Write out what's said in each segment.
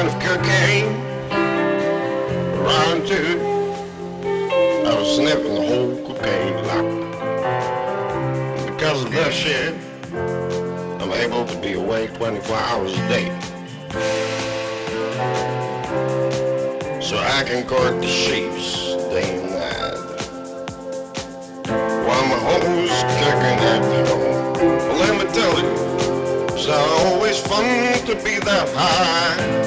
Of cocaine around too. I was sniffing the whole cocaine lock. Because of that shit, I'm able to be awake 24 hours a day. So I can correct the sheeps day and night. While my home's kicking at home. Well, let me tell you, it's always fun to be that high.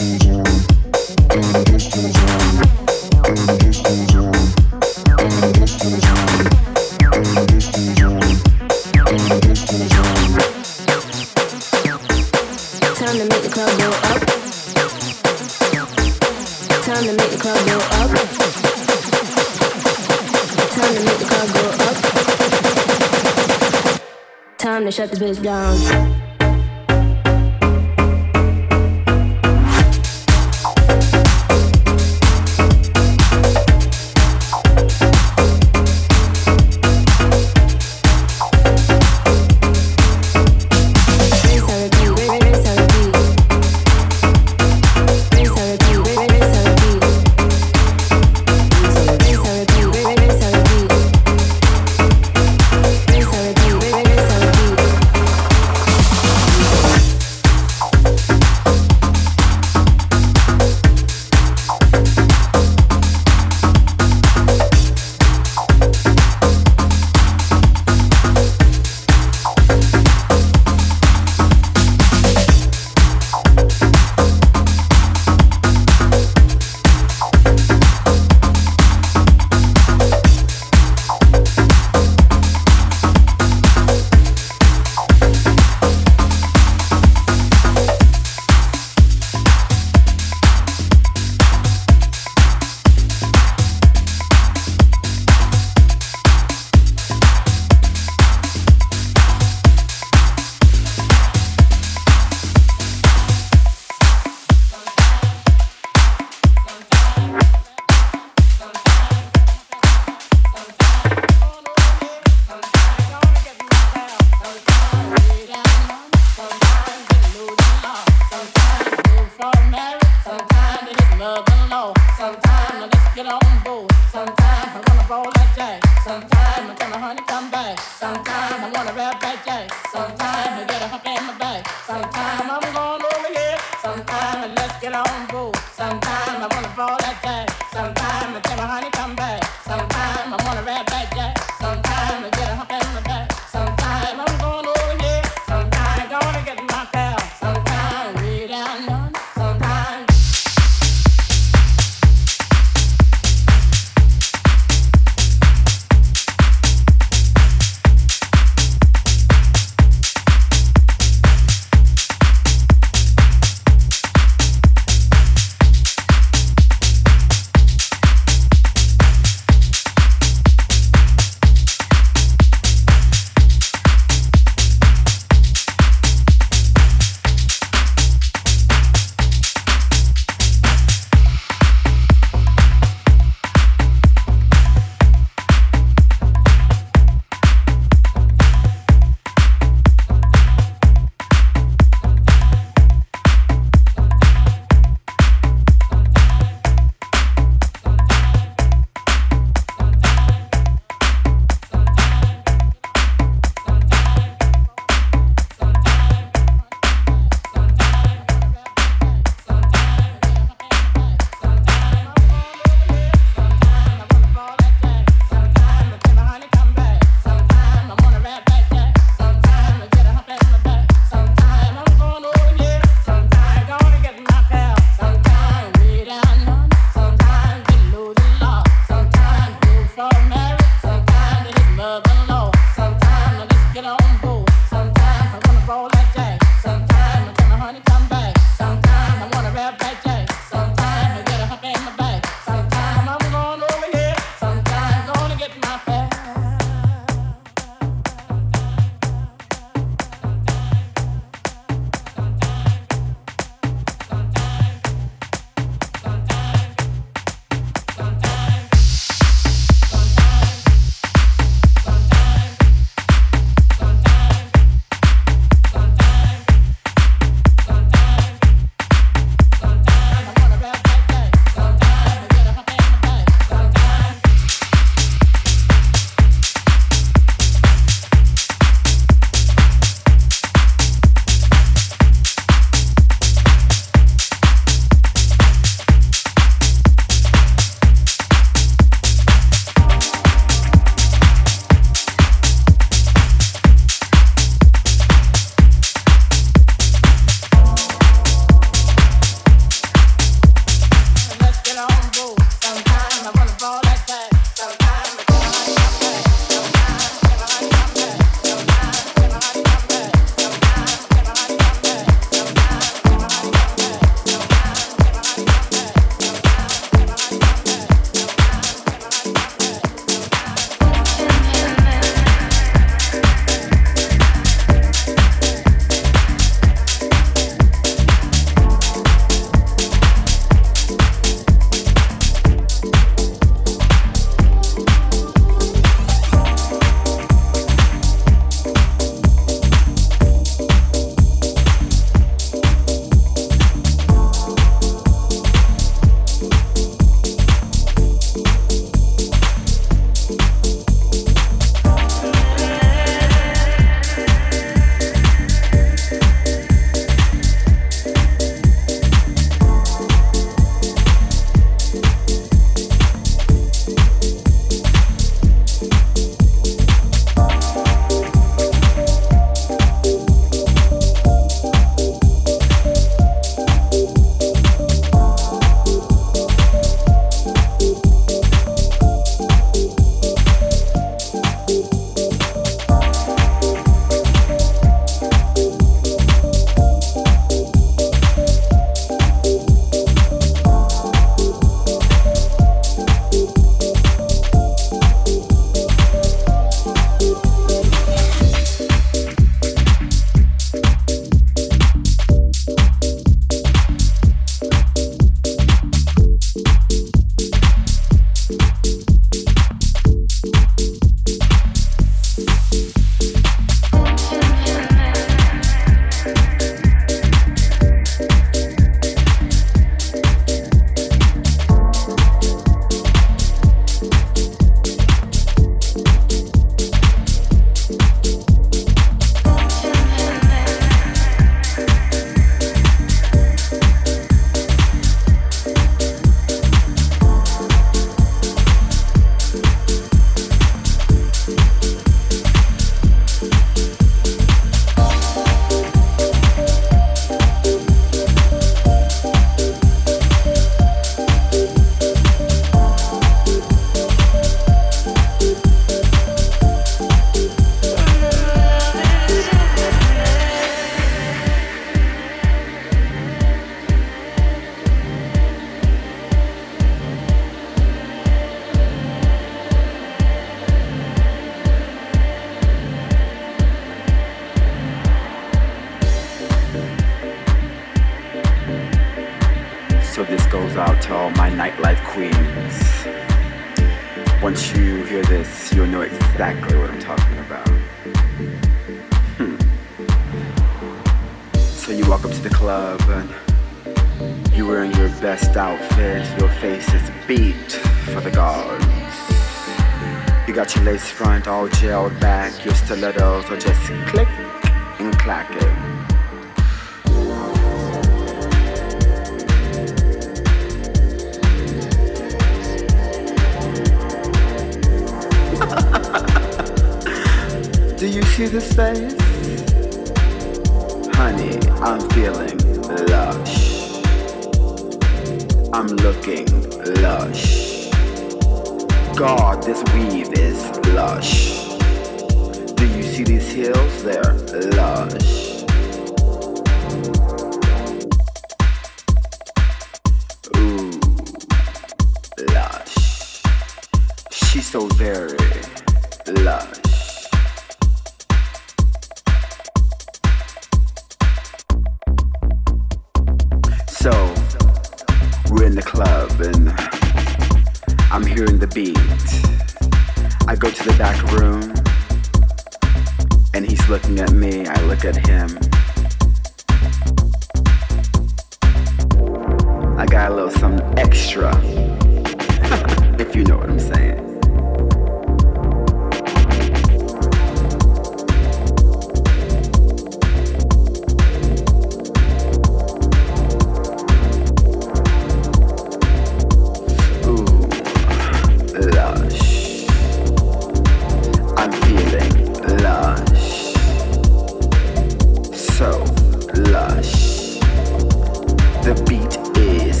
The beat is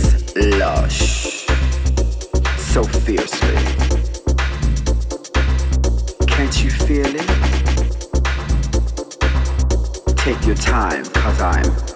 lush, so fiercely. Can't you feel it? Take your time, cause I'm